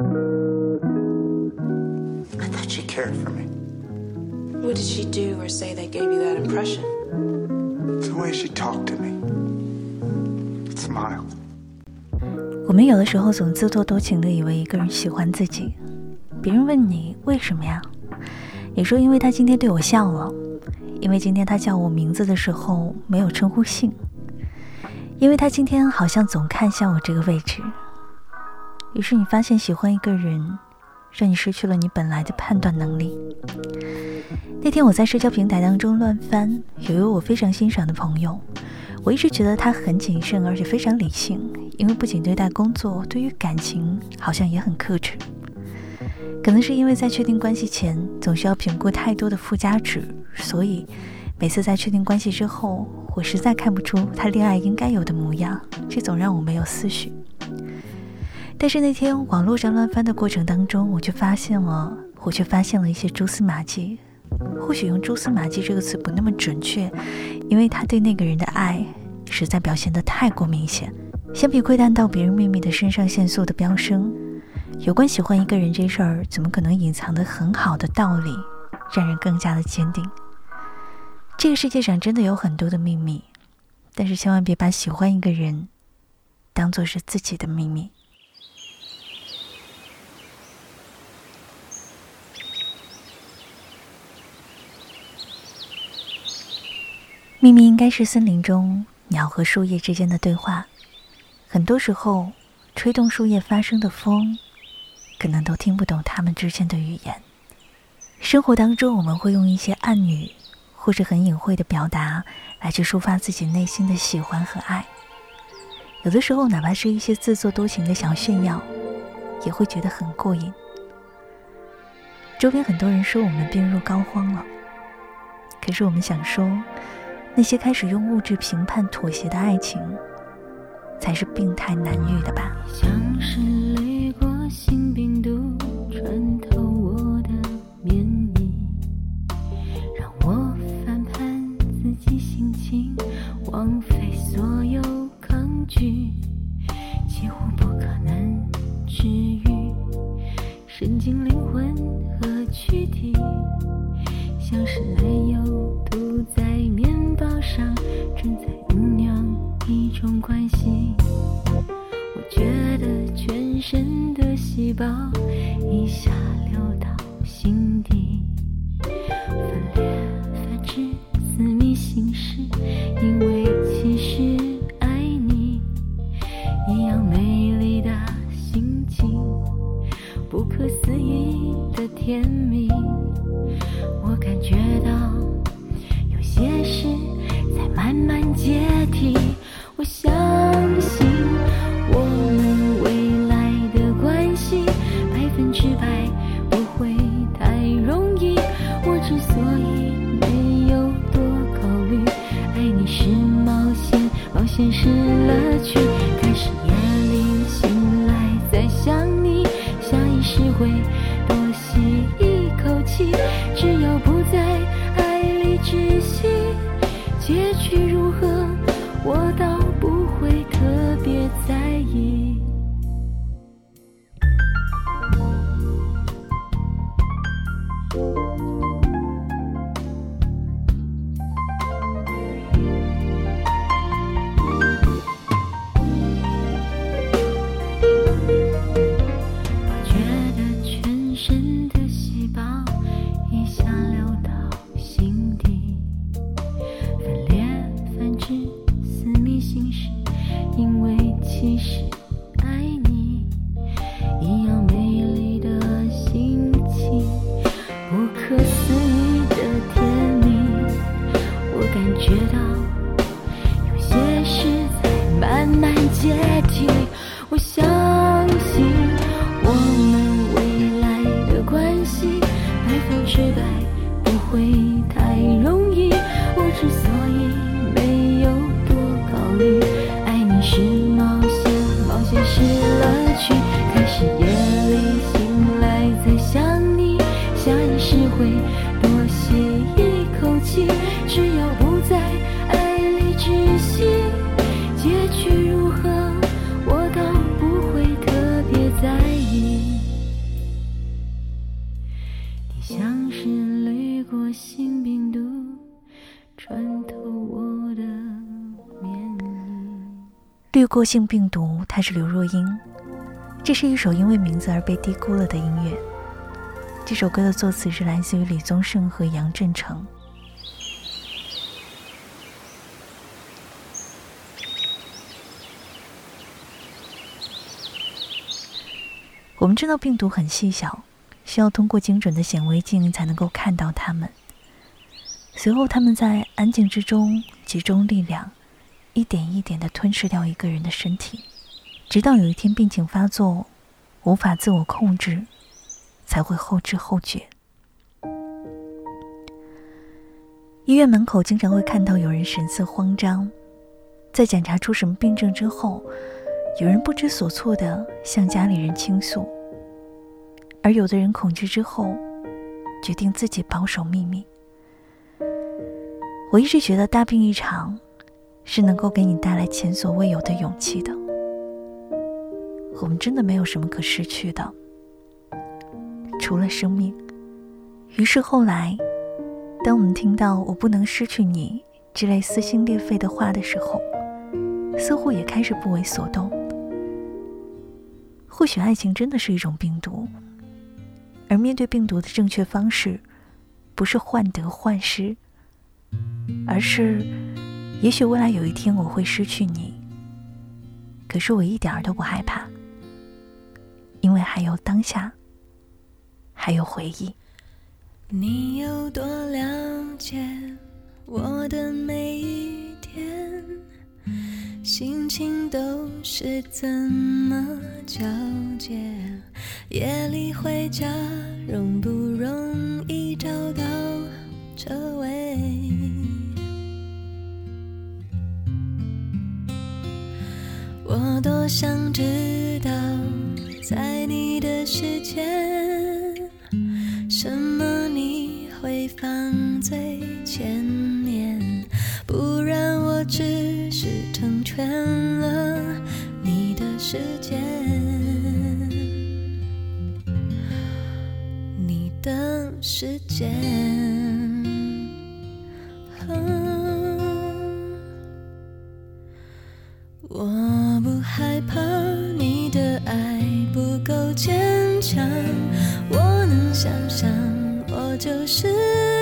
I thought she cared for me. What did she do or say that gave you that impression? The way she talked to me. Smiled. 我们有的时候总自作多情的以为一个人喜欢自己，别人问你为什么呀？你说因为他今天对我笑了，因为今天他叫我名字的时候没有称呼姓，因为他今天好像总看向我这个位置。于是你发现喜欢一个人，让你失去了你本来的判断能力。那天我在社交平台当中乱翻，有一位我非常欣赏的朋友，我一直觉得他很谨慎，而且非常理性，因为不仅对待工作，对于感情好像也很克制。可能是因为在确定关系前总需要评估太多的附加值，所以每次在确定关系之后，我实在看不出他恋爱应该有的模样，这总让我没有思绪。但是那天网络上乱翻的过程当中，我却发现了，我却发现了一些蛛丝马迹。或许用“蛛丝马迹”这个词不那么准确，因为他对那个人的爱实在表现得太过明显。相比窥探到别人秘密的肾上腺素的飙升，有关喜欢一个人这事儿，怎么可能隐藏得很好的道理，让人更加的坚定。这个世界上真的有很多的秘密，但是千万别把喜欢一个人当做是自己的秘密。秘密应该是森林中鸟和树叶之间的对话。很多时候，吹动树叶发生的风，可能都听不懂它们之间的语言。生活当中，我们会用一些暗语，或是很隐晦的表达，来去抒发自己内心的喜欢和爱。有的时候，哪怕是一些自作多情的小炫耀，也会觉得很过瘾。周边很多人说我们病入膏肓了，可是我们想说。那些开始用物质评判、妥协的爱情，才是病态难愈的吧。细胞一下。失败不会太容易。我之所以没有多考虑爱你是滤过性病毒，她是刘若英。这是一首因为名字而被低估了的音乐。这首歌的作词是来自于李宗盛和杨振成。我们知道病毒很细小，需要通过精准的显微镜才能够看到它们。随后，他们在安静之中集中力量，一点一点的吞噬掉一个人的身体，直到有一天病情发作，无法自我控制，才会后知后觉。医院门口经常会看到有人神色慌张，在检查出什么病症之后。有人不知所措的向家里人倾诉，而有的人恐惧之后，决定自己保守秘密。我一直觉得大病一场，是能够给你带来前所未有的勇气的。我们真的没有什么可失去的，除了生命。于是后来，当我们听到“我不能失去你”之类撕心裂肺的话的时候，似乎也开始不为所动。或许爱情真的是一种病毒，而面对病毒的正确方式，不是患得患失，而是，也许未来有一天我会失去你，可是我一点儿都不害怕，因为还有当下，还有回忆。你有多了解我的每一天？心情都是怎么交接？夜里回家容不容想知道，在你的世界，什么你会放最前面？不然我只是成全了你的时间，你的时间。强，我能想象，我就是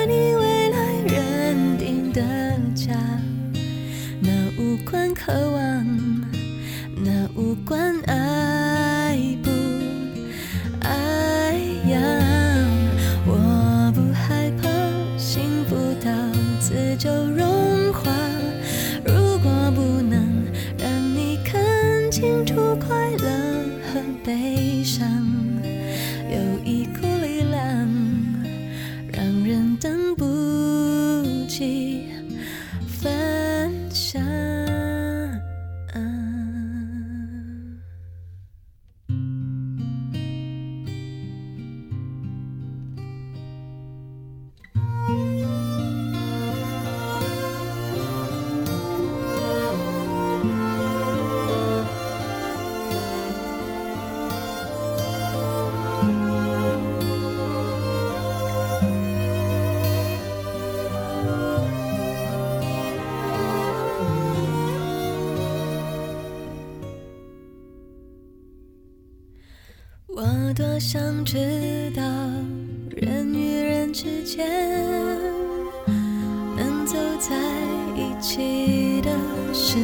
你未来认定的家。那无关。渴望，那无关爱不爱呀。我不害怕幸福到此就融化。如果不能让你看清楚快乐和悲伤，多想知道，人与人之间能走在一起的时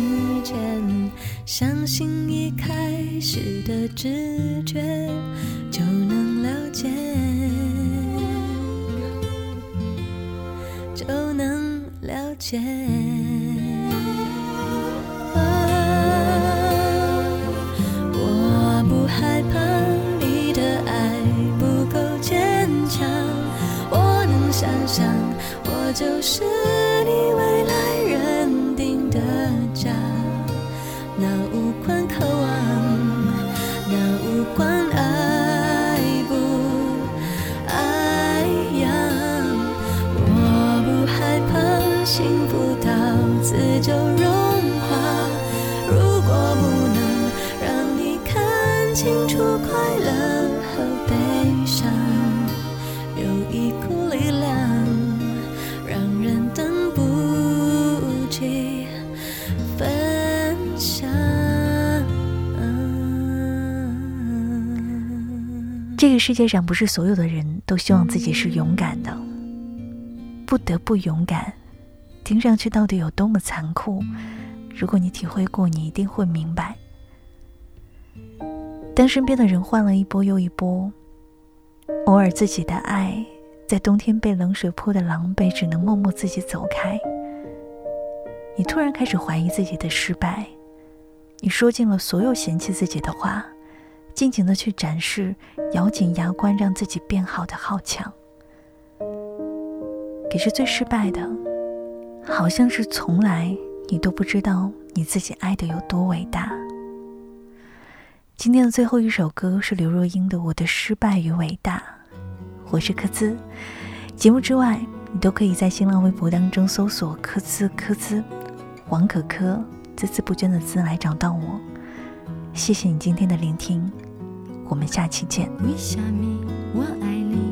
间，相信一开始的直觉就能了解，就能了解。我就是你未来世界上不是所有的人都希望自己是勇敢的，不得不勇敢，听上去到底有多么残酷？如果你体会过，你一定会明白。当身边的人换了一波又一波，偶尔自己的爱在冬天被冷水泼的狼狈，只能默默自己走开。你突然开始怀疑自己的失败，你说尽了所有嫌弃自己的话，尽情的去展示咬紧牙关让自己变好的好强。可是最失败的，好像是从来你都不知道你自己爱的有多伟大。今天的最后一首歌是刘若英的《我的失败与伟大》，我是柯兹。节目之外，你都可以在新浪微博当中搜索“柯兹柯兹”。王可可孜孜不倦的孜来找到我，谢谢你今天的聆听，我们下期见。我爱你？